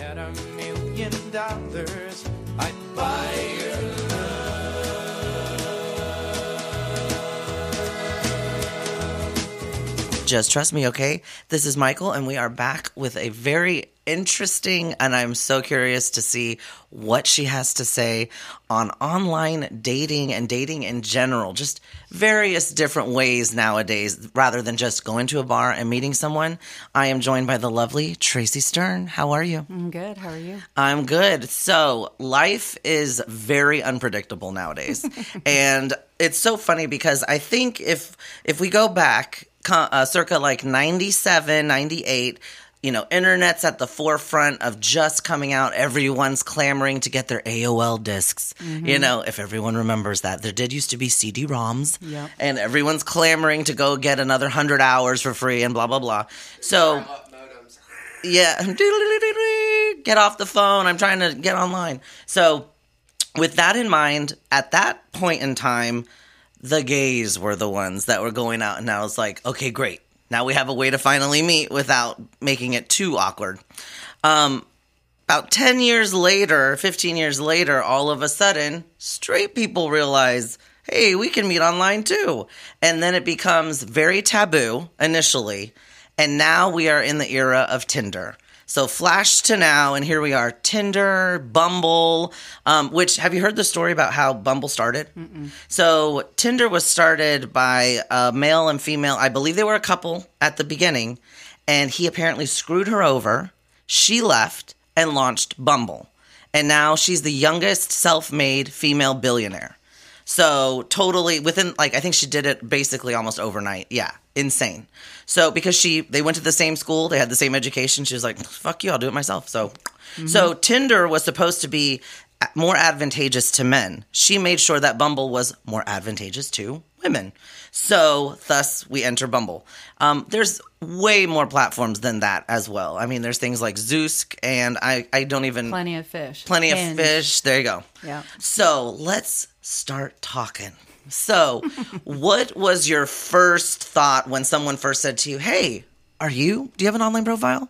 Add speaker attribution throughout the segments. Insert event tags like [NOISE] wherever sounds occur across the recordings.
Speaker 1: had a million dollars, I'd buy your
Speaker 2: Just trust me, okay? This is Michael, and we are back with a very interesting, and I'm so curious to see what she has to say on online dating and dating in general. Just various different ways nowadays, rather than just going to a bar and meeting someone. I am joined by the lovely Tracy Stern. How are you?
Speaker 3: I'm good. How are you?
Speaker 2: I'm good. So, life is very unpredictable nowadays. [LAUGHS] and it's so funny because I think if if we go back uh, circa like 97, 98, you know, internet's at the forefront of just coming out. Everyone's clamoring to get their AOL discs. Mm-hmm. You know, if everyone remembers that, there did used to be CD-ROMs,
Speaker 3: Yep.
Speaker 2: and everyone's clamoring to go get another hundred hours for free and blah blah blah. So yeah, [LAUGHS] get off the phone. I'm trying to get online. So, with that in mind, at that point in time, the gays were the ones that were going out, and I was like, okay, great. Now we have a way to finally meet without making it too awkward. Um, about 10 years later, 15 years later, all of a sudden, straight people realize, hey, we can meet online too. And then it becomes very taboo initially. And now we are in the era of Tinder. So flash to now, and here we are Tinder, Bumble, um, which have you heard the story about how Bumble started? So Tinder was started by a male and female, I believe they were a couple at the beginning, and he apparently screwed her over. She left and launched Bumble. And now she's the youngest self made female billionaire. So totally within like I think she did it basically almost overnight. Yeah, insane. So because she they went to the same school, they had the same education, she was like, "Fuck you, I'll do it myself." So so Tinder was supposed to be more advantageous to men. She made sure that Bumble was more advantageous to women. So thus we enter Bumble. Um, there's way more platforms than that as well. I mean, there's things like Zoosk and I I don't even
Speaker 3: Plenty of fish.
Speaker 2: plenty of fish. There you go.
Speaker 3: Yeah.
Speaker 2: So let's start talking. So, what was your first thought when someone first said to you, "Hey, are you? Do you have an online profile?"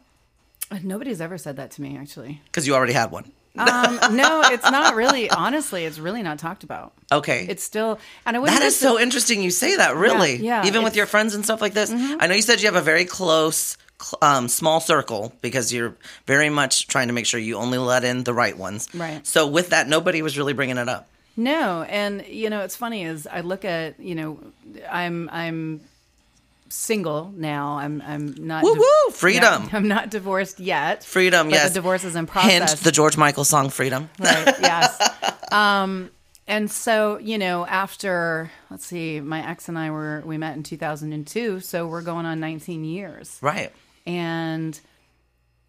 Speaker 3: Nobody's ever said that to me, actually.
Speaker 2: Because you already had one.
Speaker 3: Um, no, it's not really. Honestly, it's really not talked about.
Speaker 2: Okay.
Speaker 3: It's still, and I
Speaker 2: that is so interesting. You say that, really?
Speaker 3: yeah,
Speaker 2: Even with
Speaker 3: Mm-hmm.
Speaker 2: your friends and stuff like this. I know you said you have a very close, um, small circle because you're very much trying to make sure you only let in the right ones.
Speaker 3: Right.
Speaker 2: So with that, nobody was really bringing it up.
Speaker 3: No, and you know, it's funny is I look at you know, I'm I'm single now. I'm I'm not.
Speaker 2: Woo woo, freedom.
Speaker 3: I'm not divorced yet.
Speaker 2: Freedom,
Speaker 3: but
Speaker 2: yes.
Speaker 3: The divorce is in process.
Speaker 2: Hint the George Michael song "Freedom."
Speaker 3: right yes [LAUGHS] um and so you know after let's see my ex and i were we met in 2002 so we're going on 19 years
Speaker 2: Right.
Speaker 3: and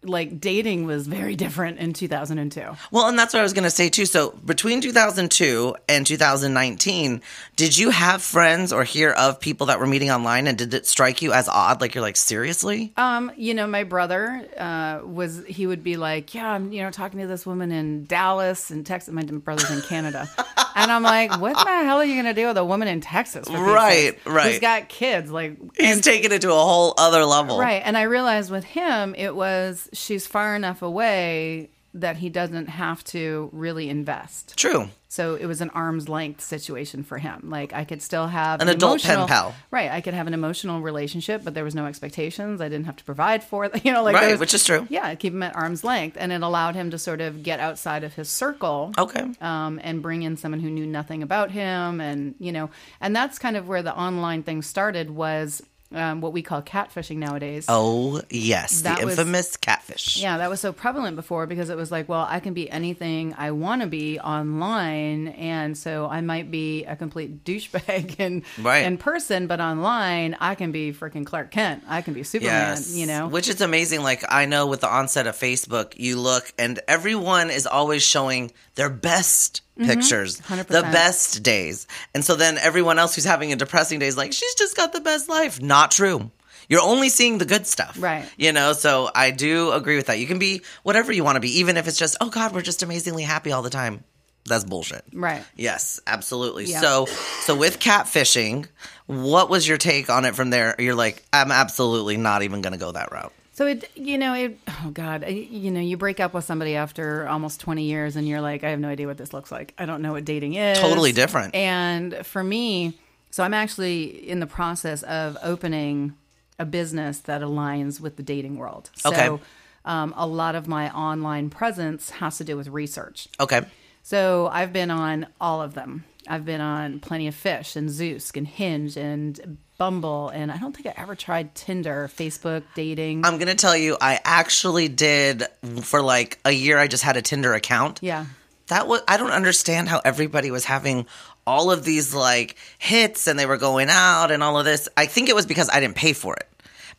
Speaker 3: like dating was very different in 2002
Speaker 2: Well, and that's what I was going to say too. So between 2002 and 2019, did you have friends or hear of people that were meeting online, and did it strike you as odd? Like you're like, seriously?
Speaker 3: um you know my brother uh was he would be like yeah i'm you know talking to this woman in dallas and texas my brother's in canada [LAUGHS] and i'm like what the hell are you gonna do with a woman in texas
Speaker 2: Right, right.
Speaker 3: who's got kids like
Speaker 2: He's taking it to a whole other level.
Speaker 3: Right. And I realized with him, it was she's far enough away that he doesn't have to really invest.
Speaker 2: True.
Speaker 3: So it was an arm's length situation for him. Like I could still have
Speaker 2: An adult pen pal.
Speaker 3: Right. I could have an emotional relationship, but there was no expectations. I didn't have to provide for it. [LAUGHS] You know, like
Speaker 2: Right,
Speaker 3: was-
Speaker 2: which is true.
Speaker 3: Yeah, keep him at arm's length, and it allowed him to sort of get outside of his circle
Speaker 2: Okay.
Speaker 3: um, and bring in someone who knew nothing about him and you know and that's kind of where the online thing started was um, what we call catfishing nowadays
Speaker 2: Oh yes, the
Speaker 3: was-
Speaker 2: infamous catfish.
Speaker 3: yeah that was so prevalent before because it was like well i can be anything i want to be online and so i might be a complete douchebag [LAUGHS] in,
Speaker 2: Right.
Speaker 3: in person but online i can be freaking clark kent i can be superman
Speaker 2: Yes.
Speaker 3: you know
Speaker 2: Which is amazing. Like, I know with the onset of Facebook, you look and everyone is always showing their best
Speaker 3: Mm-hmm.
Speaker 2: pictures,
Speaker 3: 100%.
Speaker 2: the best days. And so then everyone else who's having a depressing day is like, she's just got the best life. Not true. You're only seeing the good stuff.
Speaker 3: Right.
Speaker 2: You know, so I do agree with that. You can be whatever you want to be, even if it's just, oh God, we're just amazingly happy all the time. That's bullshit.
Speaker 3: right
Speaker 2: Yes, absolutely.
Speaker 3: Yeah.
Speaker 2: So, so with catfishing, what was your take on it from there? You're like, I'm absolutely not even going to go that route.
Speaker 3: So it, you know, it. Oh God, you know, you break up with somebody after almost twenty years, and you're like, I have no idea what this looks like. I don't know what dating is.
Speaker 2: Totally different.
Speaker 3: And for me, so I'm actually in the process of opening a business that aligns with the dating world. So,
Speaker 2: Okay.
Speaker 3: Um, a lot of my online presence has to do with research.
Speaker 2: Okay.
Speaker 3: So I've been on all of them. I've been on Plenty of Fish and Zoosk and Hinge and Bumble, and I don't think I ever tried Tinder, Facebook dating.
Speaker 2: I'm gonna tell you, I actually did for like a year. I just had a Tinder account.
Speaker 3: yeah.
Speaker 2: That was I don't understand how everybody was having all of these like hits and they were going out and all of this. I think it was because I didn't pay for it.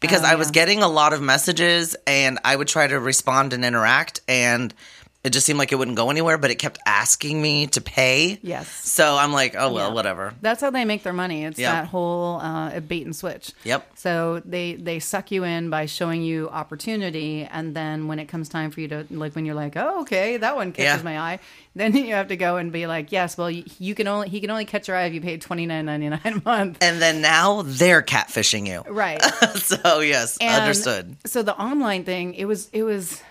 Speaker 2: Because
Speaker 3: Oh,
Speaker 2: I was getting a lot of messages and I would try to respond and interact and it just seemed like it wouldn't go anywhere, but it kept asking me to pay.
Speaker 3: Yes.
Speaker 2: So I'm like, oh well,
Speaker 3: Yeah.
Speaker 2: whatever.
Speaker 3: That's how they make their money. It's
Speaker 2: Yep.
Speaker 3: that whole uh, bait and switch.
Speaker 2: Yep.
Speaker 3: So they they suck you in by showing you opportunity, and then when it comes time for you to like, when you're like, oh okay, that one catches
Speaker 2: Yeah.
Speaker 3: my eye, then [LAUGHS] you have to go and be like, yes, well you, you can only he can only catch your eye if you paid twenty nine ninety nine [LAUGHS] a month.
Speaker 2: And then now they're catfishing you.
Speaker 3: Right. [LAUGHS]
Speaker 2: so yes,
Speaker 3: And
Speaker 2: understood.
Speaker 3: So the online thing, it was it was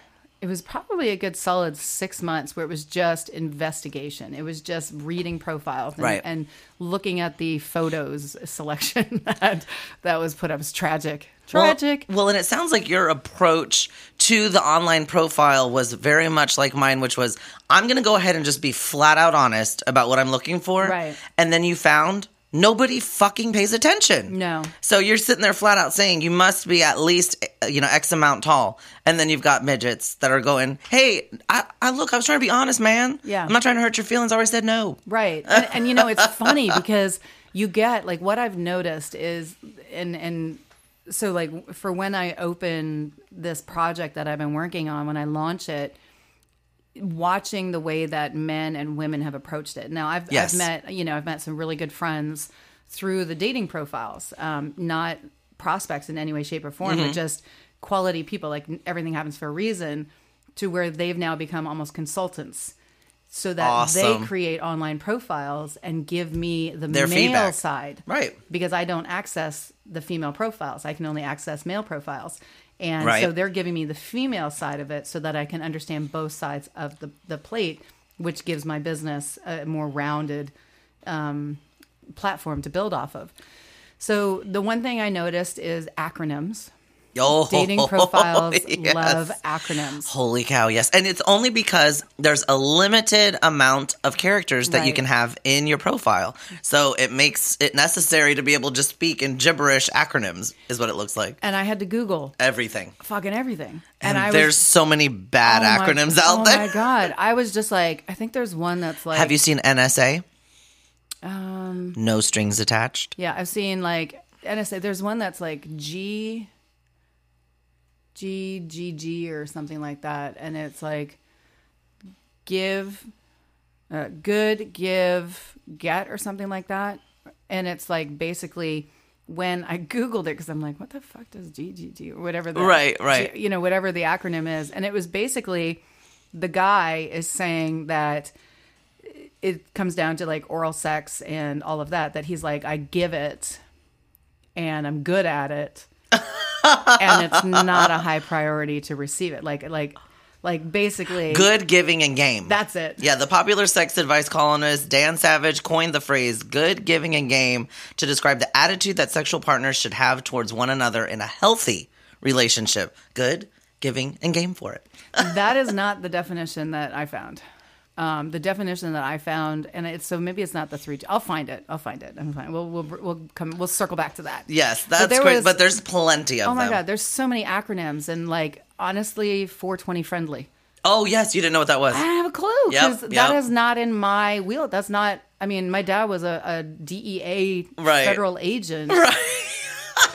Speaker 3: it was probably a good solid six months where it was just investigation. It was just reading profiles and,
Speaker 2: Right.
Speaker 3: and looking at the photos selection [LAUGHS] that that was put up. It's tragic. Tragic.
Speaker 2: Well, well, and it sounds like your approach to the online profile was very much like mine, which was I'm going to go ahead and just be flat out honest about what I'm looking for.
Speaker 3: Right.
Speaker 2: And then you found nobody fucking pays attention.
Speaker 3: No.
Speaker 2: So you're sitting there flat out saying you must be at least, you know, X amount tall. And then you've got midgets that are going, hey, I, I look, I was trying to be honest, man.
Speaker 3: Yeah.
Speaker 2: I'm not trying to hurt your feelings. I already said no.
Speaker 3: Right. And, and you know, it's [LAUGHS] funny because you get like what I've noticed is and and so like for when I open this project that I've been working on, when I launch it, watching the way that men and women have approached it. Now I've
Speaker 2: Yes.
Speaker 3: I've met you know, I've met some really good friends through the dating profiles. Um, not prospects in any way, shape, or form,
Speaker 2: Mm-hmm.
Speaker 3: but just quality people. Like everything happens for a reason, to where they've now become almost consultants so that
Speaker 2: Awesome.
Speaker 3: they create online profiles and give me the
Speaker 2: Their
Speaker 3: male
Speaker 2: feedback.
Speaker 3: side.
Speaker 2: Right.
Speaker 3: Because I don't access the female profiles. I can only access male profiles. And
Speaker 2: Right.
Speaker 3: so they're giving me the female side of it so that I can understand both sides of the, the plate, which gives my business a more rounded um, platform to build off of. So the one thing I noticed is acronyms.
Speaker 2: Oh,
Speaker 3: Dating [LAUGHS] profiles
Speaker 2: yes.
Speaker 3: love acronyms.
Speaker 2: Holy cow, yes. And it's only because there's a limited amount of characters that you can have in your profile. So it makes it necessary to be able to just speak in gibberish acronyms, is what it looks like.
Speaker 3: And I had to Google
Speaker 2: Everything.
Speaker 3: fucking everything.
Speaker 2: And,
Speaker 3: was
Speaker 2: there's so many bad
Speaker 3: Oh my-
Speaker 2: acronyms out
Speaker 3: oh
Speaker 2: there.
Speaker 3: my god! I was just like, I think there's one that's like,
Speaker 2: Have you seen NSA?
Speaker 3: Um,
Speaker 2: No strings attached.
Speaker 3: yeah, I've seen like NSA. There's one that's like G, G G G or something like that, and it's like give, uh, good, give, get or something like that, and it's like basically. When I googled it, because I'm like, what the fuck does GGG or whatever, the,
Speaker 2: Right, right.
Speaker 3: You know, whatever the acronym is, and it was basically the guy is saying that it comes down to like oral sex and all of that that he's like i give it and i'm good at it [LAUGHS] and it's not a high priority to receive it like like like basically
Speaker 2: Good giving and game.
Speaker 3: that's it
Speaker 2: Yeah, the popular sex advice columnist Dan Savage coined the phrase good giving and game to describe the attitude that sexual partners should have towards one another in a healthy relationship. Good, giving, and game for it.
Speaker 3: that is not the definition that i found um, the definition that I found, and it's so maybe it's not the three. I'll find it. I'll find it. I'm fine. We'll we'll we'll come. We'll circle back to that.
Speaker 2: Yes, that's
Speaker 3: there
Speaker 2: great,
Speaker 3: was-
Speaker 2: but there's plenty of
Speaker 3: Oh my
Speaker 2: them.
Speaker 3: god, there's so many acronyms and like honestly, 420 friendly.
Speaker 2: Oh, yes, you didn't know what that was.
Speaker 3: I don't have a clue
Speaker 2: Yep,
Speaker 3: because
Speaker 2: yep.
Speaker 3: that is not in my wheel. That's not. I mean, my dad was a, a DEA
Speaker 2: Right.
Speaker 3: federal agent. [LAUGHS]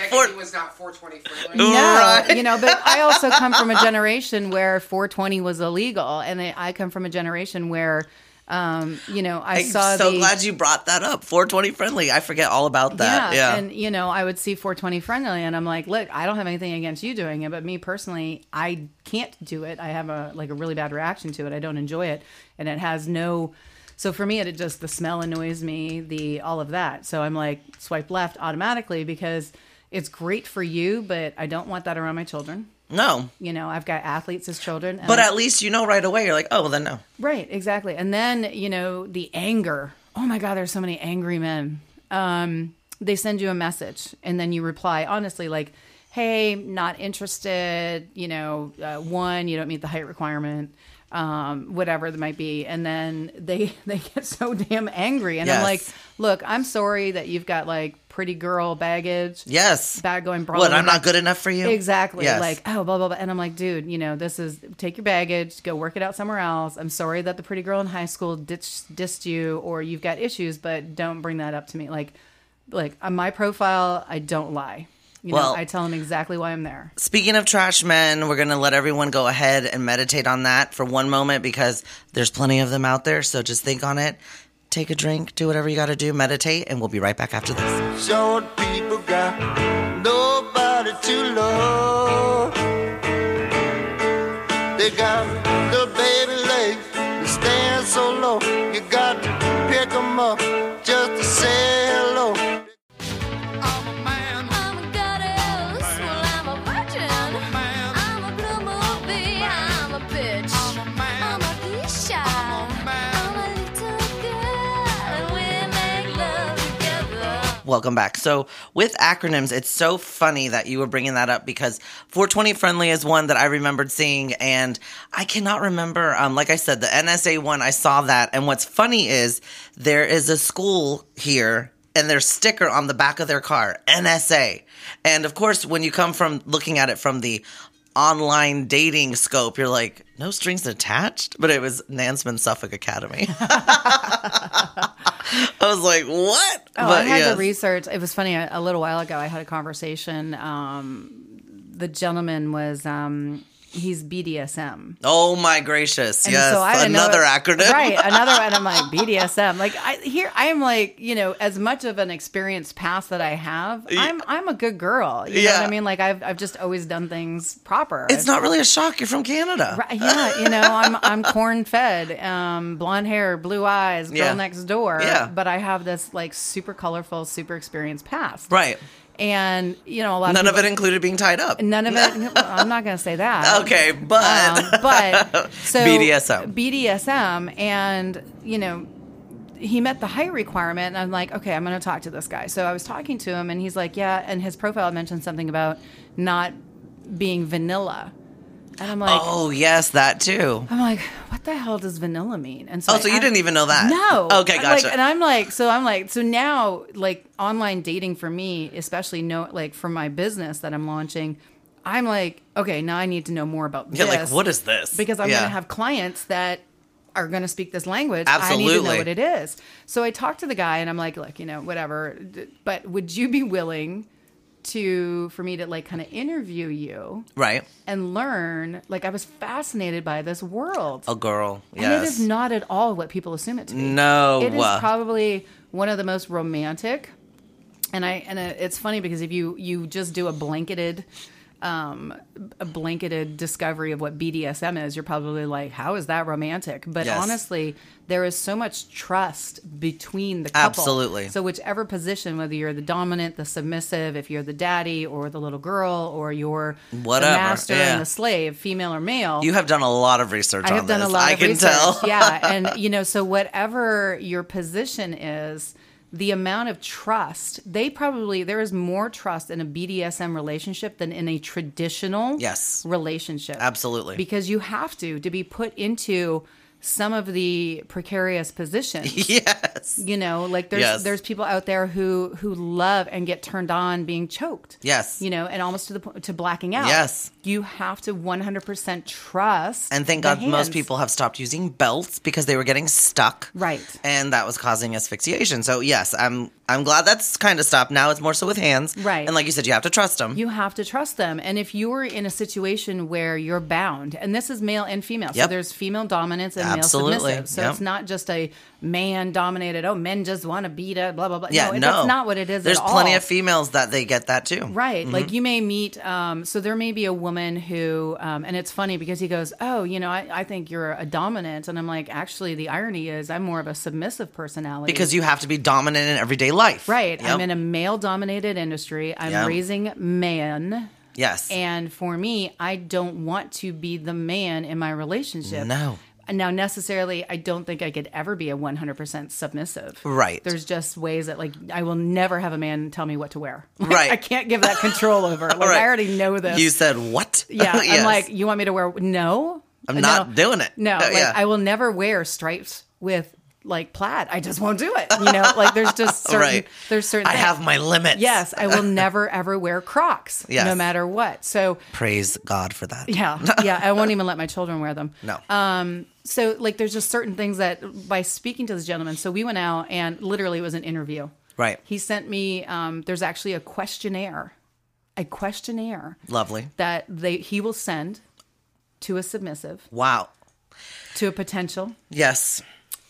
Speaker 4: Technically, was not 420.
Speaker 3: No,
Speaker 2: Right.
Speaker 3: you know, but I also come from a [LAUGHS] generation where 420 was illegal, and I I come from a generation where, um, you know, I
Speaker 2: I'm
Speaker 3: saw
Speaker 2: so
Speaker 3: the
Speaker 2: glad you brought that up. 420 friendly. I forget all about that. Yeah.
Speaker 3: and you know, I would see 420 friendly, and I'm like, look, I don't have anything against you doing it, but me personally, I can't do it. I have a like a really bad reaction to it. I don't enjoy it, and it has no. So for me, it just the smell annoys me, the all of that. So I'm like swipe left automatically because it's great for you, but I don't want that around my children.
Speaker 2: No.
Speaker 3: You know, I've got athletes as children. and
Speaker 2: But at least you know right away. You're like, oh, well, then no.
Speaker 3: Right, exactly. And then, you know, the anger. Oh my God, there's so many angry men. Um, they send you a message and then you reply honestly, like, hey, not interested. You know, uh, one, you don't meet the height requirement, um, whatever that might be. And then they, [LAUGHS] they get so damn angry. And I'm like, look, I'm sorry that you've got like pretty girl baggage.
Speaker 2: Yes.
Speaker 3: Bad going.
Speaker 2: What? I'm not good enough for you?
Speaker 3: Exactly.
Speaker 2: Yes.
Speaker 3: Like, oh, blah, blah, blah. And I'm like, dude, you know, this is take your baggage, go work it out somewhere else. I'm sorry that the pretty girl in high school ditched, dissed you or you've got issues, but don't bring that up to me. Like, like on my profile, I don't lie. You
Speaker 2: Well-
Speaker 3: know, I tell them exactly why I'm there.
Speaker 2: Speaking of trash men, we're going to let everyone go ahead and meditate on that for one moment because there's plenty of them out there. So just think on it. Take a drink, do whatever you got to do, meditate, and we'll be right back after this.
Speaker 5: Short people got nobody to love. They got
Speaker 2: Welcome back. So, with acronyms, it's so funny that you were bringing that up because 420 Friendly is one that I remembered seeing, and I cannot remember. Um, like I said, the NSA one, I saw that. And what's funny is there is a school here and their sticker on the back of their car, NSA. And of course, when you come from looking at it from the online dating scope, you're like, no strings attached? But it was Nansemond Suffolk Academy. [LAUGHS] I was like, what?
Speaker 3: Oh, I had
Speaker 2: yes.
Speaker 3: to research. It was funny. A, a little while ago, I had a conversation. Um, the gentleman was, um, he's BDSM.
Speaker 2: Oh my gracious!
Speaker 3: And
Speaker 2: yes,
Speaker 3: so know
Speaker 2: another
Speaker 3: it-
Speaker 2: acronym.
Speaker 3: right? [LAUGHS] Another, and I'm like BDSM. Like I here, I am like you know, as much of an experienced past that I have, I'm I'm a good girl. You know
Speaker 2: Yeah.
Speaker 3: what I mean? Like I've I've just always done things proper.
Speaker 2: It's not really a shock. You're from Canada.
Speaker 3: Right, yeah, you know, I'm I'm corn fed, um, blonde hair, blue eyes, girl
Speaker 2: Yeah.
Speaker 3: next door.
Speaker 2: Yeah.
Speaker 3: But I have this like super colorful, super experienced past.
Speaker 2: Right.
Speaker 3: And you know, a lot
Speaker 2: None
Speaker 3: of
Speaker 2: of it included being tied up.
Speaker 3: None of it. [LAUGHS] I'm not going to say that.
Speaker 2: Okay, but
Speaker 3: Um, but [LAUGHS] so
Speaker 2: BDSM.
Speaker 3: BDSM, and you know, he met the height requirement, and I'm like, okay, I'm going to talk to this guy. So I was talking to him, and he's like, yeah, and his profile mentioned something about not being vanilla, and I'm like,
Speaker 2: oh yes, that too.
Speaker 3: I'm like, what the hell does vanilla mean? And so
Speaker 2: Oh,
Speaker 3: I
Speaker 2: so you
Speaker 3: asked-
Speaker 2: didn't even know that?
Speaker 3: No.
Speaker 2: Okay,
Speaker 3: I'm
Speaker 2: gotcha.
Speaker 3: Like, and I'm like, so I'm like, so now, like, online dating for me, especially no, like for my business that I'm launching, I'm like, okay, now I need to know more about
Speaker 2: yeah,
Speaker 3: this.
Speaker 2: like what is this?
Speaker 3: Because I'm
Speaker 2: Yeah.
Speaker 3: going to have clients that are going to speak this language. I need to
Speaker 2: Absolutely.
Speaker 3: know what it is. So I talked to the guy, and I'm like, look, you know, whatever, but would you be willing to for me to like kind of interview you
Speaker 2: right.
Speaker 3: and learn? Like, I was fascinated by this world.
Speaker 2: A girl.
Speaker 3: And
Speaker 2: Yes.
Speaker 3: it is not at all what people assume it to be.
Speaker 2: no.
Speaker 3: It is probably one of the most romantic. And I and uh, it's funny because if you you just do a blanketed um a blanketed discovery of what BDSM is, you're probably like, how is that romantic? But
Speaker 2: Yes.
Speaker 3: honestly, there is so much trust between the couple.
Speaker 2: Absolutely.
Speaker 3: So whichever position, whether you're the dominant, the submissive, if you're the daddy or the little girl, or you're
Speaker 2: Whatever,
Speaker 3: the master
Speaker 2: yeah.
Speaker 3: and the slave, female or male,
Speaker 2: you have done a lot of research.
Speaker 3: I
Speaker 2: on
Speaker 3: have done a
Speaker 2: this.
Speaker 3: lot
Speaker 2: I
Speaker 3: of
Speaker 2: can
Speaker 3: research.
Speaker 2: tell. [LAUGHS]
Speaker 3: yeah, and you know, so whatever your position is, the amount of trust they probably there is more trust in a BDSM relationship than in a traditional
Speaker 2: Yes.
Speaker 3: relationship.
Speaker 2: Absolutely.
Speaker 3: because you have to to be put into some of the precarious positions. [LAUGHS]
Speaker 2: yes.
Speaker 3: You know, like there's
Speaker 2: Yes.
Speaker 3: there's people out there who who love and get turned on being choked.
Speaker 2: Yes.
Speaker 3: You know, and almost to the po- to blacking out.
Speaker 2: Yes.
Speaker 3: You have to 100% trust.
Speaker 2: And thank God most people have stopped using belts because they were getting stuck.
Speaker 3: Right.
Speaker 2: And that was causing asphyxiation. So yes, I'm I'm glad that's kind of stopped. Now it's more so with hands.
Speaker 3: Right.
Speaker 2: And like you said, you have to trust them.
Speaker 3: You have to trust them. And if you're in a situation where you're bound, and this is male and female, so there's female dominance and
Speaker 2: Absolutely.
Speaker 3: submissive. So
Speaker 2: Yep.
Speaker 3: it's not just a man dominated, oh, men just want to beat it, blah, blah, blah.
Speaker 2: yeah,
Speaker 3: no,
Speaker 2: no,
Speaker 3: that's not what it is.
Speaker 2: There's plenty
Speaker 3: all.
Speaker 2: of females that they get that too.
Speaker 3: Right.
Speaker 2: Mm-hmm.
Speaker 3: Like you may meet, um, so there may be a woman who, um, and it's funny because he goes, Oh, you know, I, I think you're a dominant. And I'm like, Actually, the irony is I'm more of a submissive personality.
Speaker 2: Because you have to be dominant in everyday life.
Speaker 3: Right.
Speaker 2: Yep.
Speaker 3: I'm in a male dominated industry. I'm
Speaker 2: Yep.
Speaker 3: raising men.
Speaker 2: Yes.
Speaker 3: And for me, I don't want to be the man in my relationship.
Speaker 2: No.
Speaker 3: Now, necessarily, I don't think I could ever be a 100% submissive.
Speaker 2: Right.
Speaker 3: There's just ways that, like, I will never have a man tell me what to wear. [LAUGHS] Like,
Speaker 2: Right.
Speaker 3: I can't give that control over. [LAUGHS] Like,
Speaker 2: Right.
Speaker 3: I already know this.
Speaker 2: You said what? [LAUGHS]
Speaker 3: yeah.
Speaker 2: Yes.
Speaker 3: I'm like, you want me to wear? No.
Speaker 2: I'm not doing it.
Speaker 3: No.
Speaker 2: Uh,
Speaker 3: like,
Speaker 2: yeah.
Speaker 3: I will never wear stripes with, like, plaid. I just won't do it. You know, like, there's just [LAUGHS] certain,
Speaker 2: Right.
Speaker 3: there's certain
Speaker 2: I
Speaker 3: things.
Speaker 2: have my limits.
Speaker 3: Yes, I will [LAUGHS] never ever wear Crocs,
Speaker 2: Yes.
Speaker 3: no matter what. So
Speaker 2: Praise God for that.
Speaker 3: yeah, [LAUGHS] yeah, I won't even let my children wear them.
Speaker 2: No.
Speaker 3: Um, so like, there's just certain things that by speaking to this gentleman. So we went out and literally it was an interview.
Speaker 2: right.
Speaker 3: He sent me. Um, there's actually a questionnaire, a questionnaire
Speaker 2: Lovely.
Speaker 3: that they he will send to a submissive,
Speaker 2: Wow.
Speaker 3: to a potential
Speaker 2: Yes.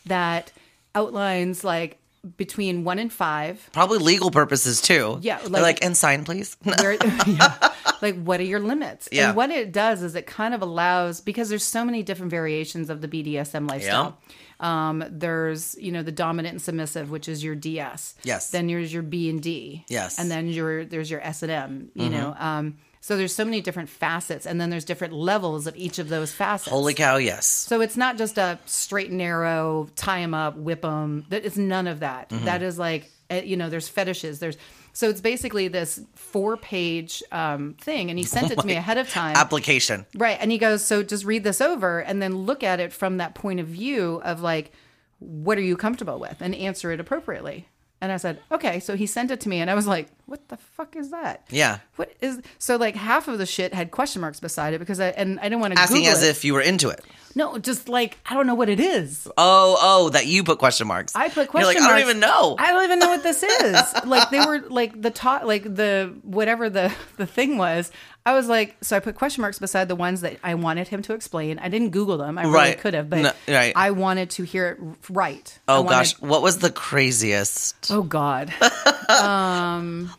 Speaker 3: That outlines like between one and five
Speaker 2: Probably legal purposes too.
Speaker 3: Yeah, like-
Speaker 2: like, and sign, please. [LAUGHS]
Speaker 3: where [LAUGHS] yeah, like what are your limits
Speaker 2: Yeah.
Speaker 3: and what it does is it kind of allows because there's so many different variations of the bdsm lifestyle um, there's you know the dominant and submissive which is your ds
Speaker 2: Yes.
Speaker 3: then there's your b and d
Speaker 2: Yes. Mm-hmm.
Speaker 3: and then your there's your s and m you know um, so there's so many different facets and then there's different levels of each of those facets
Speaker 2: Holy cow, yes.
Speaker 3: so it's not just a straight and narrow, tie them up, whip them. It's none of that.
Speaker 2: Mm-hmm.
Speaker 3: That is like, uh, you know, there's fetishes. There's so it's basically this four page um, thing, and he [LAUGHS] sent it to me ahead of time.
Speaker 2: Application.
Speaker 3: Right. And he goes, So just read this over and then look at it from that point of view of like, what are you comfortable with? And answer it appropriately. And I said, Okay. So he sent it to me and I was like, What the fuck is that?
Speaker 2: Yeah.
Speaker 3: What is so like half of the shit had question marks beside it because I and I didn't want to
Speaker 2: Asking
Speaker 3: Google
Speaker 2: as
Speaker 3: it.
Speaker 2: if you were into it.
Speaker 3: No, just like I don't know what it is.
Speaker 2: Oh, oh, that you put question marks.
Speaker 3: I put
Speaker 2: You're
Speaker 3: question
Speaker 2: like,
Speaker 3: marks.
Speaker 2: I don't even know.
Speaker 3: I don't even know what this [LAUGHS] is. like they were like the top, like the whatever the [LAUGHS] the thing was. I was like, so I put question marks beside the ones that I wanted him to explain. I didn't Google them. I really
Speaker 2: Right.
Speaker 3: could have, but
Speaker 2: No, right.
Speaker 3: I wanted to hear it right.
Speaker 2: Oh
Speaker 3: wanted-
Speaker 2: gosh, what was the craziest?
Speaker 3: Oh God. [LAUGHS]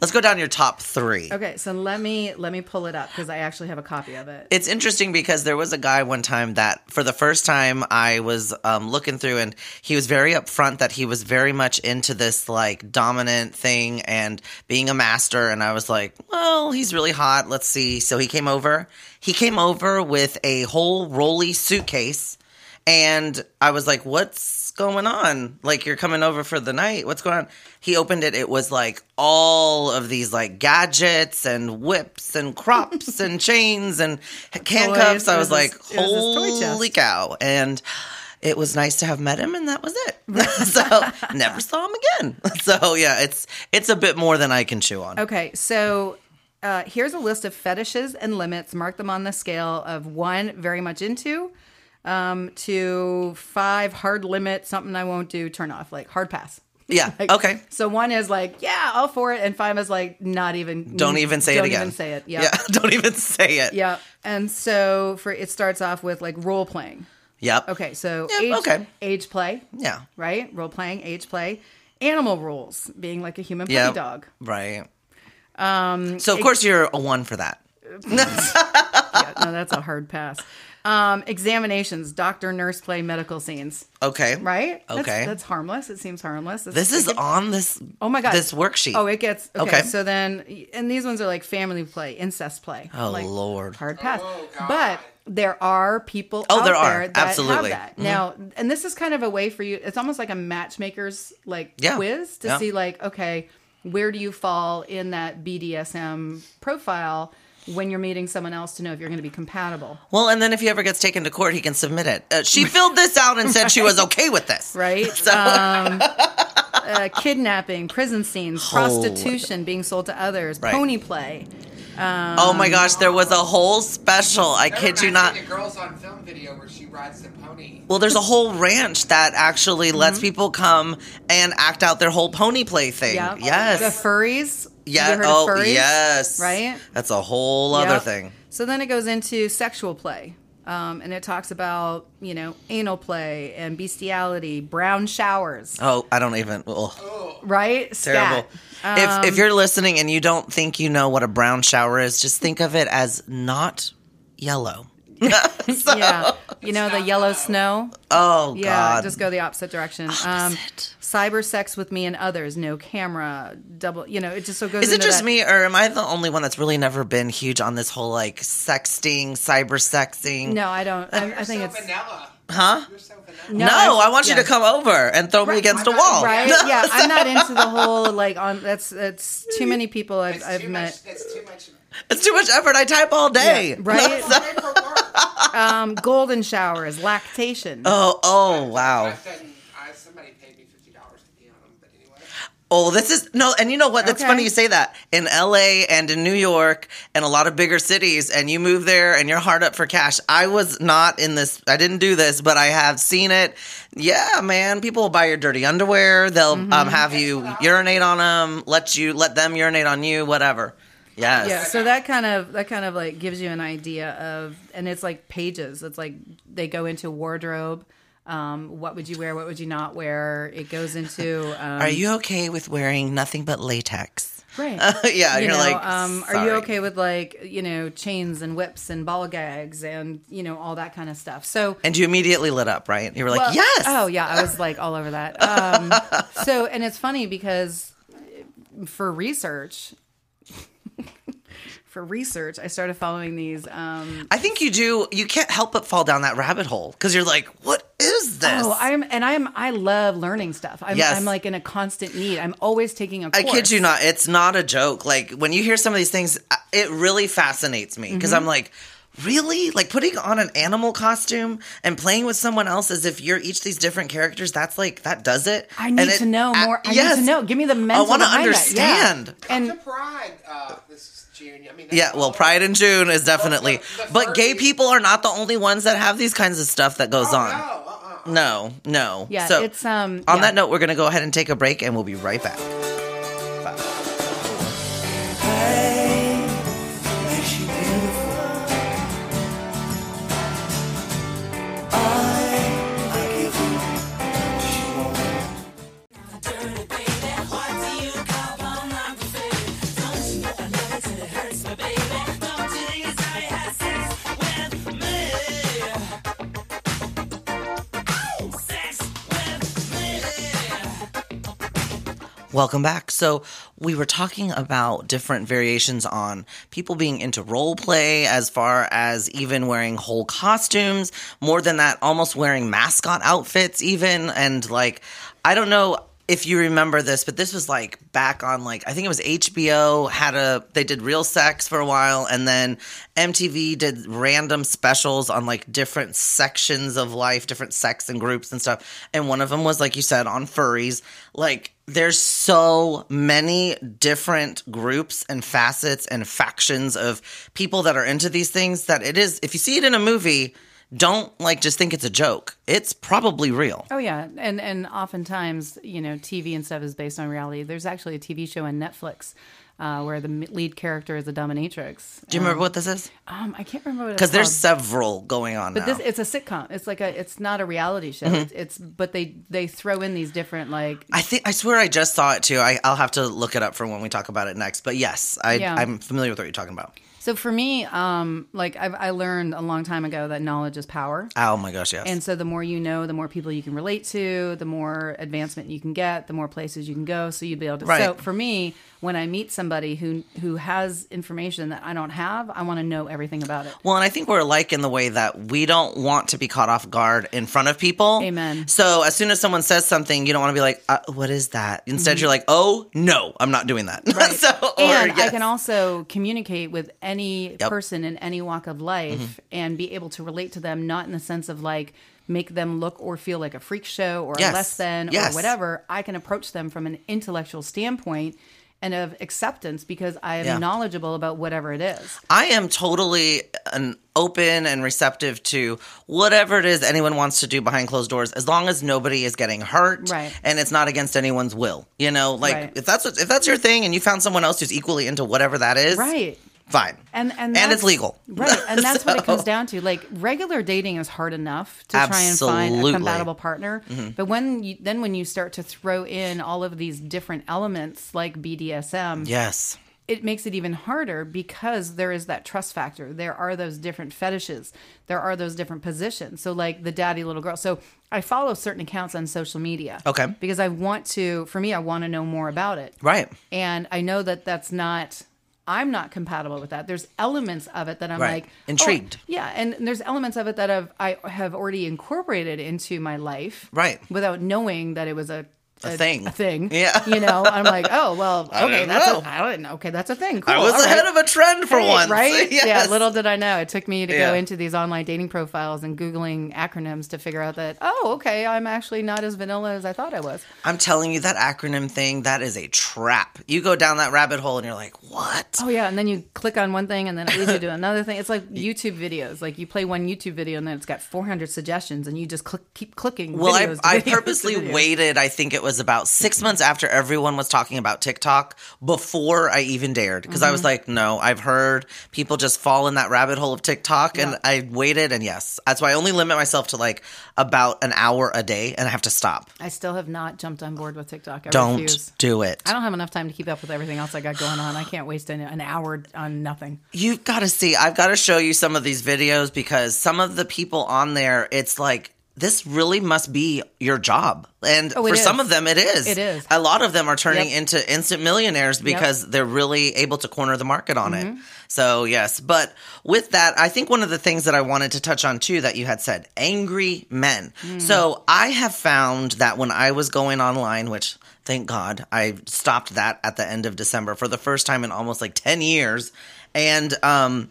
Speaker 2: Let's go down your top three.
Speaker 3: Okay, so let me let me pull it up because I actually have a copy of it.
Speaker 2: It's interesting because there was a guy one time that, for the first time, I was um, looking through, and he was very upfront that he was very much into this like dominant thing and being a master. And I was like, well, he's really hot. Let's see. So he came over. He came over with a whole rolly suitcase, and I was like, what's going on? Like, you're coming over for the night. What's going on? He opened it. It was like all of these like gadgets and whips and crops [LAUGHS] and chains and handcuffs.
Speaker 3: Toys.
Speaker 2: I was
Speaker 3: was
Speaker 2: like,
Speaker 3: his- it was his toy chest.
Speaker 2: holy cow. And it was nice to have met him, and that was it. [LAUGHS] [LAUGHS] so never saw him again. So yeah, it's it's a bit more than I can chew on.
Speaker 3: Okay, so uh, here's a list of fetishes and limits. Mark them on the scale of one, very much into, um, to five, hard limit, something I won't do, turn off, like hard pass. [LAUGHS]
Speaker 2: Yeah.
Speaker 3: Like,
Speaker 2: okay.
Speaker 3: So one is like, yeah, all for it, and five is like, not even.
Speaker 2: Don't even say it again.
Speaker 3: don't even say it. Yeah.
Speaker 2: Yeah. [LAUGHS] Don't even say it.
Speaker 3: Yeah. And so for it starts off with like role playing.
Speaker 2: Yep.
Speaker 3: Okay, so
Speaker 2: Yep,
Speaker 3: age,
Speaker 2: okay.
Speaker 3: age play,
Speaker 2: Yeah.
Speaker 3: right? Role playing, age play, animal rules, being like a human puppy
Speaker 2: Yep.
Speaker 3: dog.
Speaker 2: Right. Um. So of course you're a one for that. [LAUGHS]
Speaker 3: Yeah, no, that's a hard pass. Um, examinations, doctor, nurse play, medical scenes,
Speaker 2: Okay.
Speaker 3: right?
Speaker 2: Okay.
Speaker 3: that's, harmless. It seems harmless. It's-
Speaker 2: This is
Speaker 3: gets-
Speaker 2: on this.
Speaker 3: Oh my god,
Speaker 2: This worksheet.
Speaker 3: Oh, it gets okay,
Speaker 2: Okay.
Speaker 3: So then, and these ones are like family play, incest play.
Speaker 2: Oh,
Speaker 3: like,
Speaker 2: Lord.
Speaker 3: hard pass.
Speaker 4: Oh, God.
Speaker 3: but there are people.
Speaker 2: Oh,
Speaker 3: out
Speaker 2: there are.
Speaker 3: there that
Speaker 2: Absolutely.
Speaker 3: Have that.
Speaker 2: Mhm.
Speaker 3: Now, and this is kind of a way for you. It's almost like a matchmaker's like
Speaker 2: Yeah.
Speaker 3: quiz to
Speaker 2: Yeah.
Speaker 3: see like, okay, where do you fall in that BDSM profile? When you're meeting someone else to know if you're going to be compatible,
Speaker 2: Well, and then if he ever gets taken to court, he can submit it. Uh, she filled this out and said she was [LAUGHS] okay with this.
Speaker 3: right? um, [LAUGHS] uh, kidnapping, prison scenes, prostitution, being sold to others,
Speaker 2: Right.
Speaker 3: pony play.
Speaker 2: Oh my gosh, there was a whole special. I kid you not.
Speaker 4: The girls on film video where she rides the pony.
Speaker 2: Well, there's a whole ranch that actually
Speaker 3: Mm-hmm.
Speaker 2: lets people come and act out their whole pony play thing.
Speaker 3: Yeah.
Speaker 2: Yes.
Speaker 3: The furries.
Speaker 2: yeah. Oh,
Speaker 3: furries?
Speaker 2: yes.
Speaker 3: Right?
Speaker 2: That's a whole other
Speaker 3: Yep.
Speaker 2: thing.
Speaker 3: So then it goes into sexual play. Um, and it talks about, you know, anal play and bestiality, brown showers,
Speaker 2: Oh, I don't even. ugh,
Speaker 3: right?
Speaker 2: terrible.
Speaker 3: Scat.
Speaker 2: if
Speaker 3: Um,
Speaker 2: if you're listening and you don't think you know what a brown shower is, just think of it as not yellow. [LAUGHS] [LAUGHS] So-
Speaker 3: yeah. You know the yellow
Speaker 4: snow.
Speaker 3: snow.
Speaker 2: Oh
Speaker 3: Yeah,
Speaker 2: God.
Speaker 3: just go the opposite direction. Um, cyber sex with me and others. No camera. Double. You know, it just so goes.
Speaker 2: Is it just
Speaker 3: that-
Speaker 2: me, or am I the only one that's really never been huge on this whole like sexting, cyber sexting?
Speaker 3: No, I don't. I, I think
Speaker 4: so
Speaker 3: it's
Speaker 4: vanilla.
Speaker 2: Huh?
Speaker 4: You're so vanilla.
Speaker 3: No,
Speaker 2: No,
Speaker 3: I-
Speaker 2: I, want you to come over and throw me against a
Speaker 4: I'm not-
Speaker 2: wall.
Speaker 3: right. [LAUGHS] yeah, I'm not into the whole like on. That's that's too many people I've
Speaker 4: It's
Speaker 3: I've
Speaker 4: too
Speaker 3: met.
Speaker 4: much. It's too much.
Speaker 2: It's too much effort. I type all day.
Speaker 3: Yeah, right. [LAUGHS]
Speaker 4: Paperwork.
Speaker 3: Um, golden showers, lactation.
Speaker 2: Oh, oh, wow.
Speaker 4: I've done. I, somebody paid me fifty dollars to pee on them, but anyway.
Speaker 2: Oh, this is no, and you know what? That's
Speaker 3: Okay.
Speaker 2: funny you say that. In LA and in New York and a lot of bigger cities, and you move there and you're hard up for cash. I was not in this, I didn't do this, but I have seen it. Yeah, man, people will buy your dirty underwear. They'll
Speaker 3: Mm-hmm.
Speaker 2: um, have you urinate on them, let you, let them urinate on you, whatever. Yes.
Speaker 3: Yeah, so that kind of that kind of like gives you an idea of, and it's like pages. It's like they go into wardrobe. Um, what would you wear? What would you not wear? It goes into. Um,
Speaker 2: Are you okay with wearing nothing but latex?
Speaker 3: right? [LAUGHS]
Speaker 2: yeah,
Speaker 3: you
Speaker 2: you're
Speaker 3: know,
Speaker 2: like,
Speaker 3: um, are you okay with like you know chains and whips and ball gags and you know all that kind of stuff? So
Speaker 2: And you immediately lit up, right? You were like,
Speaker 3: Well,
Speaker 2: yes.
Speaker 3: Oh yeah, I was like all over that. Um, [LAUGHS] so and it's funny because for research, [LAUGHS] for research, I started following these. Um,
Speaker 2: I think you do. You can't help but fall down that rabbit hole because you're like, what is this?
Speaker 3: oh, I'm and I'm I love learning stuff. I'm,
Speaker 2: Yes.
Speaker 3: I'm like in a constant need. I'm always taking a
Speaker 2: I
Speaker 3: course.
Speaker 2: kid you not. It's not a joke. Like when you hear some of these things, uh, it really fascinates me because
Speaker 3: Mm-hmm.
Speaker 2: I'm like, really? Like putting on an animal costume and playing with someone else as if you're each these different characters. That's like that does it.
Speaker 3: I need
Speaker 2: it-
Speaker 3: to know more. I
Speaker 2: yes.
Speaker 3: need to know. Give me the mental.
Speaker 2: I want to
Speaker 3: behind that. Yeah.
Speaker 2: understand.
Speaker 4: Come to Pride uh, this June. I mean,
Speaker 2: Yeah, well, Pride in June is definitely.
Speaker 4: The- the
Speaker 2: But gay
Speaker 4: furries-
Speaker 2: people are not the only ones that have these kinds of stuff that goes
Speaker 4: Oh,
Speaker 2: on.
Speaker 4: no, uh-uh.
Speaker 2: No, no.
Speaker 3: yeah,
Speaker 2: So
Speaker 3: it's um.
Speaker 2: on
Speaker 3: yeah.
Speaker 2: that note, we're gonna go ahead and take a break, and we'll be right back. Welcome back. So, we were talking about different variations on people being into role play, as far as even wearing whole costumes. More than that, almost wearing mascot outfits, even. And, like, I don't know if you remember this, but this was like back on, like, I think it was HBO had a, they did real sex for a while, and then MTV did random specials on like different sections of life, different sex and groups and stuff. And one of them was, like you said, on furries. Like, there's so many different groups and facets and factions of people that are into these things that it is, if you see it in a movie, don't like just think it's a joke. It's probably real.
Speaker 3: Oh yeah, and and oftentimes you know TV and stuff is based on reality. There's actually a TV show on Netflix uh, where the lead character is a dominatrix.
Speaker 2: Do you remember what this is?
Speaker 3: Um, I can't remember
Speaker 2: Because there's
Speaker 3: called.
Speaker 2: several going on
Speaker 3: But
Speaker 2: now.
Speaker 3: this it's a sitcom. It's like a it's not a reality show.
Speaker 2: Mm-hmm.
Speaker 3: It's, it's but they they throw in these different like
Speaker 2: I think I swear I just saw it too. I, I'll have to look it up for when we talk about it next. But yes, I,
Speaker 3: Yeah.
Speaker 2: I'm familiar with what you're talking about.
Speaker 3: So for me um like I've, I learned a long time ago that knowledge is power.
Speaker 2: Oh my gosh, yes.
Speaker 3: And so the more you know, the more people you can relate to, the more advancement you can get, the more places you can go. So you'd be able to.
Speaker 2: Right.
Speaker 3: So for me, when I meet somebody who who has information that I don't have, I want to know everything about it.
Speaker 2: Well, and I think we're alike in the way that we don't want to be caught off guard in front of people.
Speaker 3: Amen.
Speaker 2: So as soon as someone says something, you don't want to be like, uh, "What is that?" Instead, you're like, "Oh no, I'm not doing that."
Speaker 3: Mm-hmm. [LAUGHS] Right.
Speaker 2: so, or,
Speaker 3: and I can also communicate with any
Speaker 2: Yep. Mm-hmm.
Speaker 3: person in any walk of life and be able to relate to them, not in the sense of like make them look or feel like a freak show or
Speaker 2: Yes.
Speaker 3: less than
Speaker 2: Yes.
Speaker 3: or whatever. I can approach them from an intellectual standpoint and of acceptance because I am
Speaker 2: Yeah.
Speaker 3: knowledgeable about whatever it is.
Speaker 2: I am totally an open and receptive to whatever it is anyone wants to do behind closed doors, as long as nobody is getting hurt,
Speaker 3: Right.
Speaker 2: And it's not against anyone's will. You know, like
Speaker 3: Right.
Speaker 2: if that's what, if that's your thing, and you found someone else who's equally into whatever that is,
Speaker 3: Right.
Speaker 2: Fine,
Speaker 3: And and,
Speaker 2: and it's legal,
Speaker 3: right? And that's what it [LAUGHS] comes down to. Like regular dating is hard enough to try and find
Speaker 2: Mm-hmm.
Speaker 3: a compatible partner, but when you then when you start to throw in all of these different elements like BDSM,
Speaker 2: Yes.
Speaker 3: it makes it even harder because there is that trust factor. There are those different fetishes. There are those different positions. So like the daddy little girl. So I follow certain accounts on social media.
Speaker 2: Okay.
Speaker 3: Because I want to for me I want to know more about it.
Speaker 2: Right.
Speaker 3: And I know that that's not I'm not compatible with that. There's elements of it that I'm
Speaker 2: Right.
Speaker 3: like oh,
Speaker 2: Intrigued.
Speaker 3: yeah, and there's elements of it that I've I have already incorporated into my life.
Speaker 2: Right.
Speaker 3: Without knowing that it was a
Speaker 2: A thing.
Speaker 3: A thing.
Speaker 2: Yeah.
Speaker 3: You know, I'm like, [LAUGHS] oh well,
Speaker 2: I
Speaker 3: okay, that's
Speaker 2: know.
Speaker 3: a, I didn't. Okay, that's a thing. Cool.
Speaker 2: I was ahead
Speaker 3: right.
Speaker 2: of a trend for
Speaker 3: Hey,
Speaker 2: once.
Speaker 3: right? [LAUGHS] Yeah, little did I know. It took me to
Speaker 2: Yeah.
Speaker 3: go into these online dating profiles and Googling acronyms to figure out that, oh, okay, I'm actually not as vanilla as I thought I was.
Speaker 2: I'm telling you, that acronym thing, that is a trap. You go down that rabbit hole and you're like, what?
Speaker 3: Oh, yeah. And then you click on one thing and then it leads you to [LAUGHS] another thing. It's like YouTube videos. Like you play one YouTube video and then it's got 400 suggestions and you just click, keep clicking.
Speaker 2: Well, I,
Speaker 3: videos
Speaker 2: I
Speaker 3: videos to
Speaker 2: purposely waited, I think it was about six months after everyone was talking about TikTok before I even dared. Because I was
Speaker 3: Mm-hmm.
Speaker 2: like, no, I've heard people just fall in that rabbit hole of TikTok. And I waited, and yes, that's why I only limit myself to like about an hour a day, and I have to stop.
Speaker 3: I still have not jumped on board with TikTok. I
Speaker 2: Don't
Speaker 3: refuse.
Speaker 2: do it.
Speaker 3: I don't have enough time to keep up with everything else I got going on. I can't waste an, an hour on nothing.
Speaker 2: You've got to see. I've got to show you some of these videos because some of the people on there, it's like this really must be your job. And
Speaker 3: Oh,
Speaker 2: for some of them, it is.
Speaker 3: It is.
Speaker 2: A lot of them are turning
Speaker 3: Yep.
Speaker 2: into instant millionaires because they're really able to corner the market on
Speaker 3: Mm-hmm.
Speaker 2: it. So, yes. But with that, I think one of the things that I wanted to touch on too that you had said angry men.
Speaker 3: Mm.
Speaker 2: So, I have found that when I was going online, which thank God I stopped that at the end of December for the first time in almost like 10 years. And, um,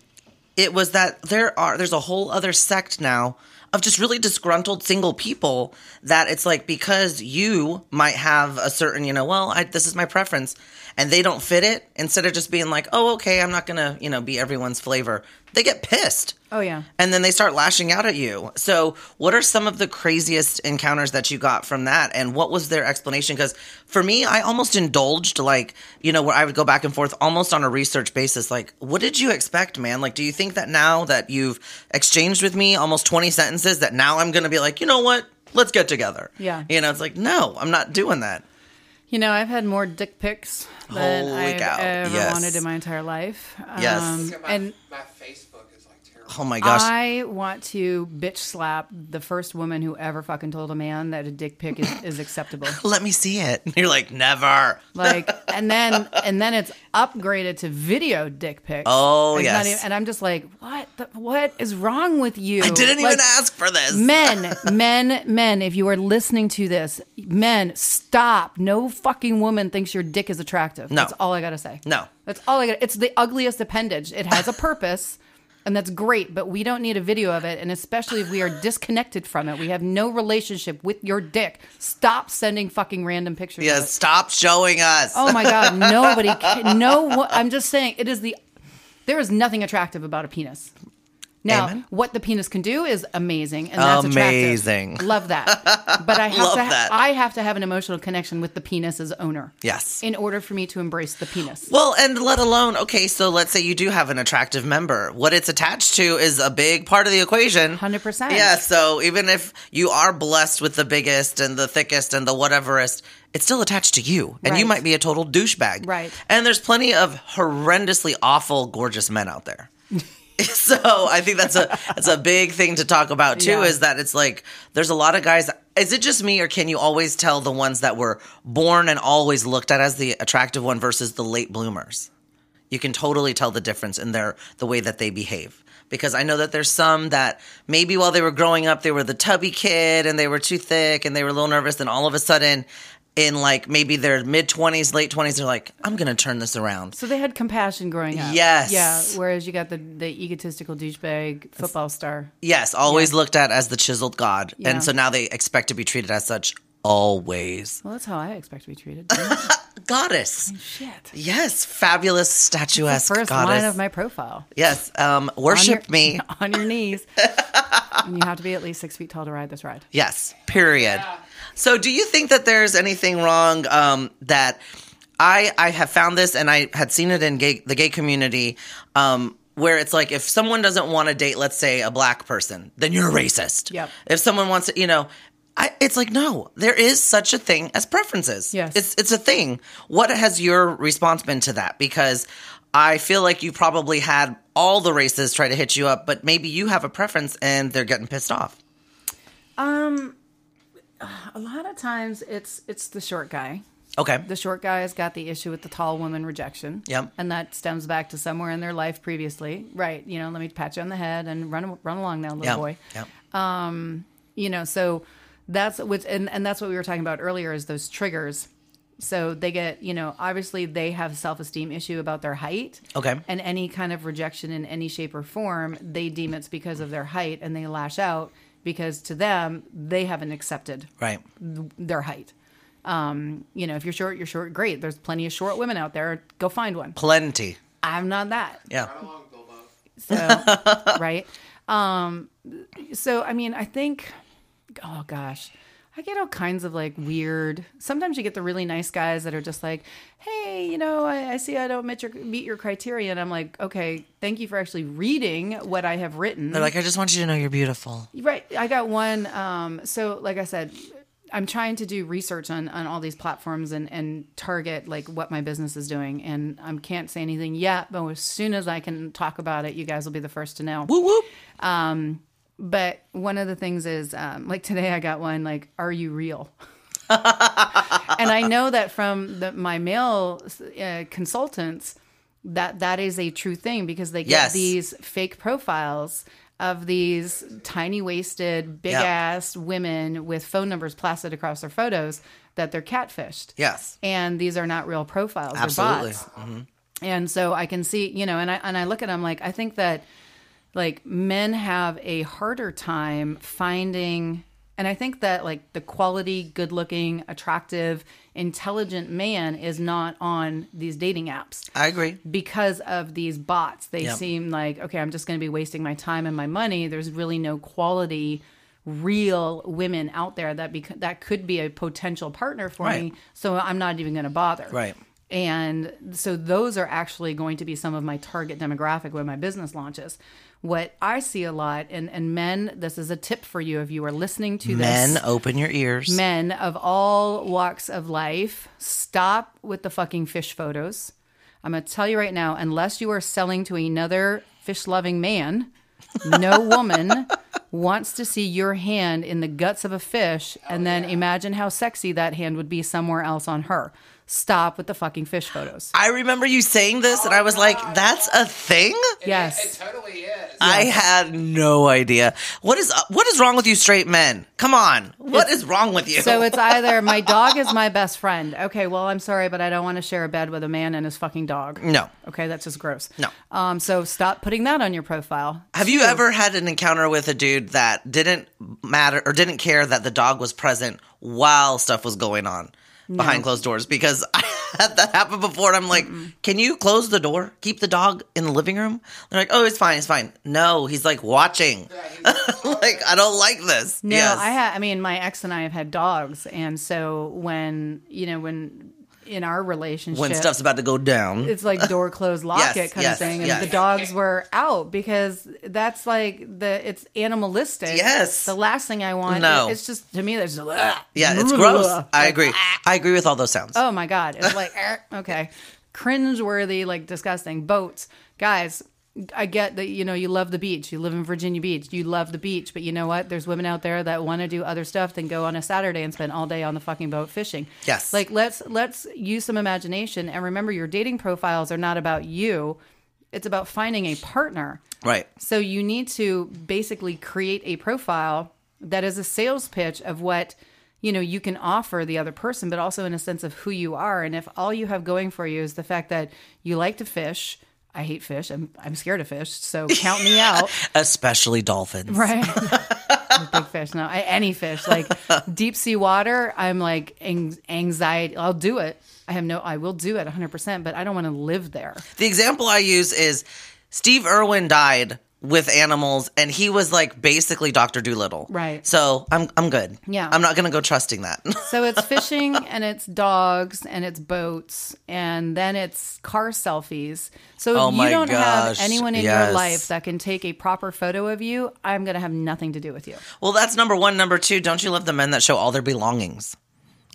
Speaker 2: it was that there are there's a whole other sect now of just really disgruntled single people that it's like because you might have a certain you know well I, this is my preference and they don't fit it instead of just being like oh okay i'm not gonna you know be everyone's flavor they get pissed
Speaker 3: Oh, yeah.
Speaker 2: and then they start lashing out at you. So, what are some of the craziest encounters that you got from that? And what was their explanation? Because for me, I almost indulged, like, you know, where I would go back and forth almost on a research basis. Like, what did you expect, man? Like, do you think that now that you've exchanged with me almost 20 sentences, that now I'm going to be like, you know what? Let's get together.
Speaker 3: Yeah.
Speaker 2: You know, it's like, no, I'm not doing that.
Speaker 3: You know, I've had more dick pics than
Speaker 2: Holy
Speaker 3: I've
Speaker 2: cow.
Speaker 3: ever
Speaker 2: Yes.
Speaker 3: wanted in my entire life.
Speaker 2: Yes.
Speaker 3: Um,
Speaker 4: Yeah, my,
Speaker 3: and
Speaker 4: my Facebook is like terrible.
Speaker 2: Oh my gosh.
Speaker 3: I want to bitch slap the first woman who ever fucking told a man that a dick pic is, is acceptable. [LAUGHS]
Speaker 2: Let me see it. [LAUGHS] You're like, never.
Speaker 3: Like, and then and then it's upgraded to video dick pics.
Speaker 2: Oh,
Speaker 3: It's
Speaker 2: yes.
Speaker 3: even- and I'm just like, what? The, what is wrong with you?
Speaker 2: I didn't
Speaker 3: Like,
Speaker 2: even ask for this.
Speaker 3: Men, [LAUGHS] men, men, if you are listening to this, men, stop. No fucking woman thinks your dick is attractive.
Speaker 2: No.
Speaker 3: That's all I got to say.
Speaker 2: No.
Speaker 3: That's all I got. It's the ugliest appendage. It has a purpose. And that's great, but we don't need a video of it. And especially if we are disconnected from it, we have no relationship with your dick. Stop sending fucking random pictures.
Speaker 2: Yeah, stop showing us.
Speaker 3: Oh my god, nobody [LAUGHS] can, no I'm just saying it is the there is nothing attractive about a penis. Now,
Speaker 2: Amen.
Speaker 3: what the penis can do is amazing and that's
Speaker 2: Amazing.
Speaker 3: attractive. Love that. [LAUGHS] But I have
Speaker 2: Love
Speaker 3: to
Speaker 2: that.
Speaker 3: I have to have an emotional connection with the penis's owner.
Speaker 2: Yes.
Speaker 3: In order for me to embrace the penis.
Speaker 2: Well, and let alone, okay, so let's say you do have an attractive member. What it's attached to is a big part of the equation.
Speaker 3: 100%.
Speaker 2: Yeah, so even if you are blessed with the biggest and the thickest and the whateverest, it's still attached to you. And you might be a total douchebag.
Speaker 3: Right.
Speaker 2: And there's plenty of horrendously awful, gorgeous men out there. [LAUGHS] so I think that's a that's a big thing to talk about too,
Speaker 3: Yeah.
Speaker 2: is that it's like there's a lot of guys is it just me or can you always tell the ones that were born and always looked at as the attractive one versus the late bloomers? you can totally tell the difference in their the way that they behave because i know that there's some that maybe while they were growing up they were the tubby kid and they were too thick and they were a little nervous and all of a sudden in like maybe their mid 20s late 20s they're like i'm gonna turn this around
Speaker 3: So they had compassion growing up.
Speaker 2: Yes.
Speaker 3: Yeah. Whereas you got the, the egotistical douchebag football star.
Speaker 2: yes always looked at as the chiseled god
Speaker 3: Yeah.
Speaker 2: and so now they expect to be treated as such always
Speaker 3: Well, that's how I expect to be treated. [LAUGHS]
Speaker 2: goddess
Speaker 3: Shit.
Speaker 2: yes fabulous statuesque
Speaker 3: First
Speaker 2: goddess
Speaker 3: line of my profile.
Speaker 2: yes um
Speaker 3: On
Speaker 2: worship
Speaker 3: your-
Speaker 2: me [LAUGHS]
Speaker 3: on your knees. [LAUGHS] and you have to be at least six feet tall to ride this ride.
Speaker 2: Yes, period. So, do you think that there's anything wrong um, that I I have found this and I had seen it in gay, the gay community um, where it's like if someone doesn't want to date, let's say a black person, then you're a racist.
Speaker 3: Yep.
Speaker 2: If someone wants to, you know. I, it's like no, there is such a thing as preferences.
Speaker 3: Yes.
Speaker 2: it's it's a thing. What has your response been to that? Because I feel like you probably had all the races try to hit you up, but maybe you have a preference and they're getting pissed off.
Speaker 3: A lot of times it's it's the short guy.
Speaker 2: Okay,
Speaker 3: The short guy has got the issue with the tall woman rejection.
Speaker 2: Yep.
Speaker 3: And that stems back to somewhere in their life previously. Right. You know, let me pat you on the head and run run along now, little
Speaker 2: yeah,
Speaker 3: boy.
Speaker 2: yeah, um,
Speaker 3: you know so that's what and, and that's what we were talking about earlier is those triggers so they get you know obviously they have self-esteem issue about their height
Speaker 2: Okay.
Speaker 3: and any kind of rejection in any shape or form they deem it's because of their height and they lash out because to them they haven't accepted
Speaker 2: right.
Speaker 3: their height. Um, you know if you're short you're short great. There's plenty of short women out there. Go find one.
Speaker 2: Plenty.
Speaker 3: i'm not that.
Speaker 2: Yeah,
Speaker 4: How long, Bilbo?
Speaker 3: so [LAUGHS] right? Um so i mean i think oh gosh i get all kinds of like weird sometimes you get the really nice guys that are just like hey you know i, I see i don't meet your meet your criteria and i'm like okay thank you for actually reading what i have written
Speaker 2: they're like, I just want you to know you're beautiful.
Speaker 3: Right. I got one. Um, so, like I said, I'm trying to do research on, on all these platforms and, and target like what my business is doing. And I can't say anything yet, but as soon as I can talk about it, you guys will be the first to know.
Speaker 2: Whoop whoop.
Speaker 3: But one of the things is, um, like today, I got one like, "Are you real?" [LAUGHS] and I know that from the, my male uh, consultants that that is a true thing because they get
Speaker 2: Yes.
Speaker 3: these fake profiles of these tiny waisted, big
Speaker 2: Yep.
Speaker 3: ass women with phone numbers plastered across their photos that they're catfished.
Speaker 2: Yes,
Speaker 3: And these are not real profiles;
Speaker 2: absolutely.
Speaker 3: they're bots and so i can see you know and i and i look at them like i think that like men have a harder time finding and i think that like the quality good looking attractive intelligent man is not on these dating apps
Speaker 2: I agree.
Speaker 3: because of these bots they
Speaker 2: Yep.
Speaker 3: seem like okay i'm just going to be wasting my time and my money there's really no quality real women out there that bec- that could be a potential partner for
Speaker 2: Right.
Speaker 3: me so i'm not even going to bother
Speaker 2: Right.
Speaker 3: and so those are actually going to be some of my target demographic when my business launches. What I see a lot, and, and men, this is a tip for you if you are listening to
Speaker 2: Men,
Speaker 3: this.
Speaker 2: Men, open your ears.
Speaker 3: Men of all walks of life, stop with the fucking fish photos. I'm going to tell you right now, unless you are selling to another fish loving man, no [LAUGHS] woman wants to see your hand in the guts of a fish and then imagine how sexy that hand would be somewhere else on her. Stop with the fucking fish photos.
Speaker 2: I remember you saying this, and I was like, "That's a thing."
Speaker 4: It-
Speaker 3: Yes.
Speaker 4: It, totally is.
Speaker 2: I had no idea. What is what is wrong with you, straight men? Come on, what is wrong with you?
Speaker 3: So it's [LAUGHS] either my dog is my best friend. Okay, well, I'm sorry, but I don't want to share a bed with a man and his fucking dog.
Speaker 2: no.
Speaker 3: Okay, that's just gross.
Speaker 2: No.
Speaker 3: Um, so stop putting that on your profile.
Speaker 2: Have you ever had an encounter with a dude that didn't matter or didn't care that the dog was present while stuff was going on behind closed doors? Because [LAUGHS] I had that happen before, and I'm like, "Can you close the door? Keep the dog in the living room?" They're like, "Oh, it's fine, it's fine." No, he's like watching. [LAUGHS] like I don't like this.
Speaker 3: No,
Speaker 2: yes.
Speaker 3: I ha I mean, my ex and I have had dogs, and so when you know when in our relationship
Speaker 2: when stuff's about to go down.
Speaker 3: it's like [LAUGHS] door closed lock
Speaker 2: Yes,
Speaker 3: it kind
Speaker 2: yes,
Speaker 3: of thing and
Speaker 2: yes.
Speaker 3: the dogs were out because that's like the it's animalistic
Speaker 2: Yes.
Speaker 3: the last thing i want
Speaker 2: No.
Speaker 3: it's just to me there's.
Speaker 2: Yeah, it's gross. I agree. I agree with all those sounds.
Speaker 3: Oh my god, it's like [LAUGHS] eh, okay, cringe-worthy, like disgusting. Boats, guys. I get that you know you love the beach. You live in Virginia Beach. You love the beach, but you know what? There's women out there that want to do other stuff than go on a Saturday and spend all day on the fucking boat fishing.
Speaker 2: Yes.
Speaker 3: Like let's let's use some imagination and remember your dating profiles are not about you. It's about finding a partner.
Speaker 2: Right.
Speaker 3: So you need to basically create a profile that is a sales pitch of what you know you can offer the other person, but also in a sense of who you are. And if all you have going for you is the fact that you like to fish, I hate fish. I'm I'm scared of fish, so count me out. [LAUGHS]
Speaker 2: Especially dolphins.
Speaker 3: Right. Big fish, no, I, any fish, like deep sea water. I'm like ang- anxiety. I'll do it. I have no. I will do it 100, percent but I don't want to live there.
Speaker 2: The example I use is Steve Irwin died with animals, and he was like basically Doctor Dolittle.
Speaker 3: Right.
Speaker 2: So I'm I'm good.
Speaker 3: Yeah.
Speaker 2: I'm not gonna go trusting that. [LAUGHS]
Speaker 3: So it's fishing and it's dogs and it's boats and then it's car selfies. So if
Speaker 2: Oh
Speaker 3: you don't
Speaker 2: gosh,
Speaker 3: have anyone in
Speaker 2: yes.
Speaker 3: your life that can take a proper photo of you, I'm going to have nothing to do with you.
Speaker 2: well, that's number one. Number two, don't you love the men that show all their belongings?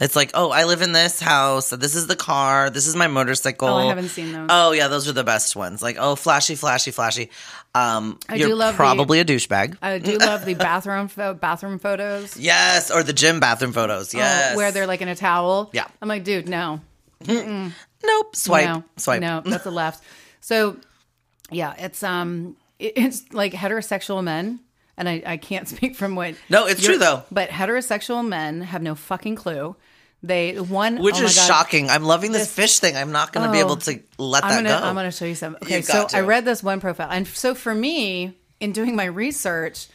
Speaker 2: It's like, oh, I live in this house. This is the car. This is my motorcycle.
Speaker 3: Oh, I haven't seen those.
Speaker 2: Oh yeah, those are the best ones. Like, oh, flashy, flashy, flashy. Um,
Speaker 3: I
Speaker 2: you're
Speaker 3: do love the-
Speaker 2: probably a douchebag.
Speaker 3: I do love the bathroom pho- bathroom photos. [LAUGHS]
Speaker 2: yes, or the gym bathroom photos.
Speaker 3: Oh,
Speaker 2: Yes,
Speaker 3: where they're like in a towel.
Speaker 2: Yeah.
Speaker 3: I'm like, dude, no.
Speaker 2: nope. Swipe,
Speaker 3: no,
Speaker 2: swipe.
Speaker 3: No, that's a left. So, yeah, it's um, it- it's like heterosexual men, and I, I can't [LAUGHS] speak from what.
Speaker 2: No, it's true, though.
Speaker 3: But heterosexual men have no fucking clue. They one,
Speaker 2: Which
Speaker 3: oh
Speaker 2: is shocking. I'm loving this,
Speaker 3: This-
Speaker 2: fish thing. I'm not going to be
Speaker 3: Oh.
Speaker 2: able to let
Speaker 3: I'm
Speaker 2: that
Speaker 3: gonna
Speaker 2: go.
Speaker 3: I'm gonna show you some. Okay,
Speaker 2: You've
Speaker 3: so
Speaker 2: got
Speaker 3: I read this one profile, and so for me, in doing my research,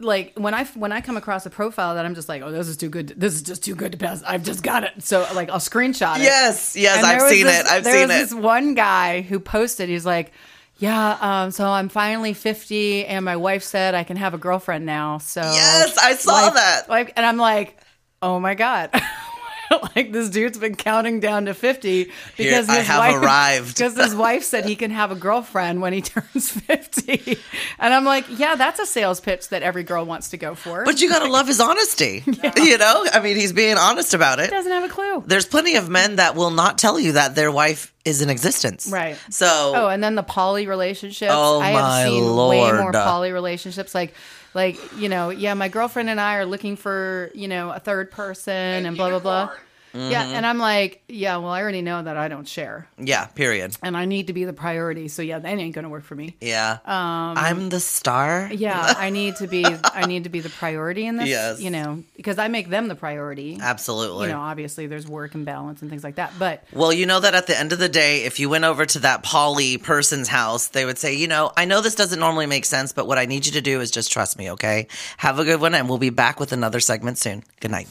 Speaker 3: like when I when I come across a profile that I'm just like, oh, this is too good. This is just too good to pass. I've just got it. So like I'll screenshot it.
Speaker 2: Yes, yes, I've seen
Speaker 3: this-
Speaker 2: it. I've seen it.
Speaker 3: there was this one guy who posted. He's like, "Yeah, um, so I'm finally 50, and my wife said I can have a girlfriend now." So
Speaker 2: Yes, I saw
Speaker 3: life-
Speaker 2: that.
Speaker 3: life- and I'm like, "Oh my god." [LAUGHS] like this dude's been counting down to 50 because
Speaker 2: I
Speaker 3: his
Speaker 2: have
Speaker 3: wife,
Speaker 2: arrived.
Speaker 3: because his wife said he can have a girlfriend when he [LAUGHS] turns 50 and i'm like yeah that's a sales pitch that every girl wants to go for
Speaker 2: But you gotta love his honesty. [LAUGHS] You know, I mean, he's being honest about it.
Speaker 3: he doesn't have a clue
Speaker 2: There's plenty of men that will not tell you that their wife is in existence.
Speaker 3: Right.
Speaker 2: So,
Speaker 3: Oh, and then the poly relationships.
Speaker 2: Oh,
Speaker 3: I
Speaker 2: my
Speaker 3: have seen way more poly relationships. Like, like you know, yeah, my girlfriend and I are looking for you know a third person and blah blah blah.
Speaker 4: Unicorn.
Speaker 3: Yeah,
Speaker 2: Mm-hmm.
Speaker 3: and I'm like, yeah, well, I already know that I don't share,
Speaker 2: yeah, period.
Speaker 3: and I need to be the priority. So yeah, that ain't gonna work for me.
Speaker 2: Yeah. I'm the star.
Speaker 3: Um, Yeah, [LAUGHS] I need to be. I need to be the priority in this.
Speaker 2: Yes.
Speaker 3: You know, because I make them the priority.
Speaker 2: Absolutely.
Speaker 3: You know, obviously there's work and balance and things like that, but
Speaker 2: Well, you know that at the end of the day, if you went over to that poly person's house, they would say, you know, I know this doesn't normally make sense, but what I need you to do is just trust me, okay? Have a good one, and we'll be back with another segment soon. Good night.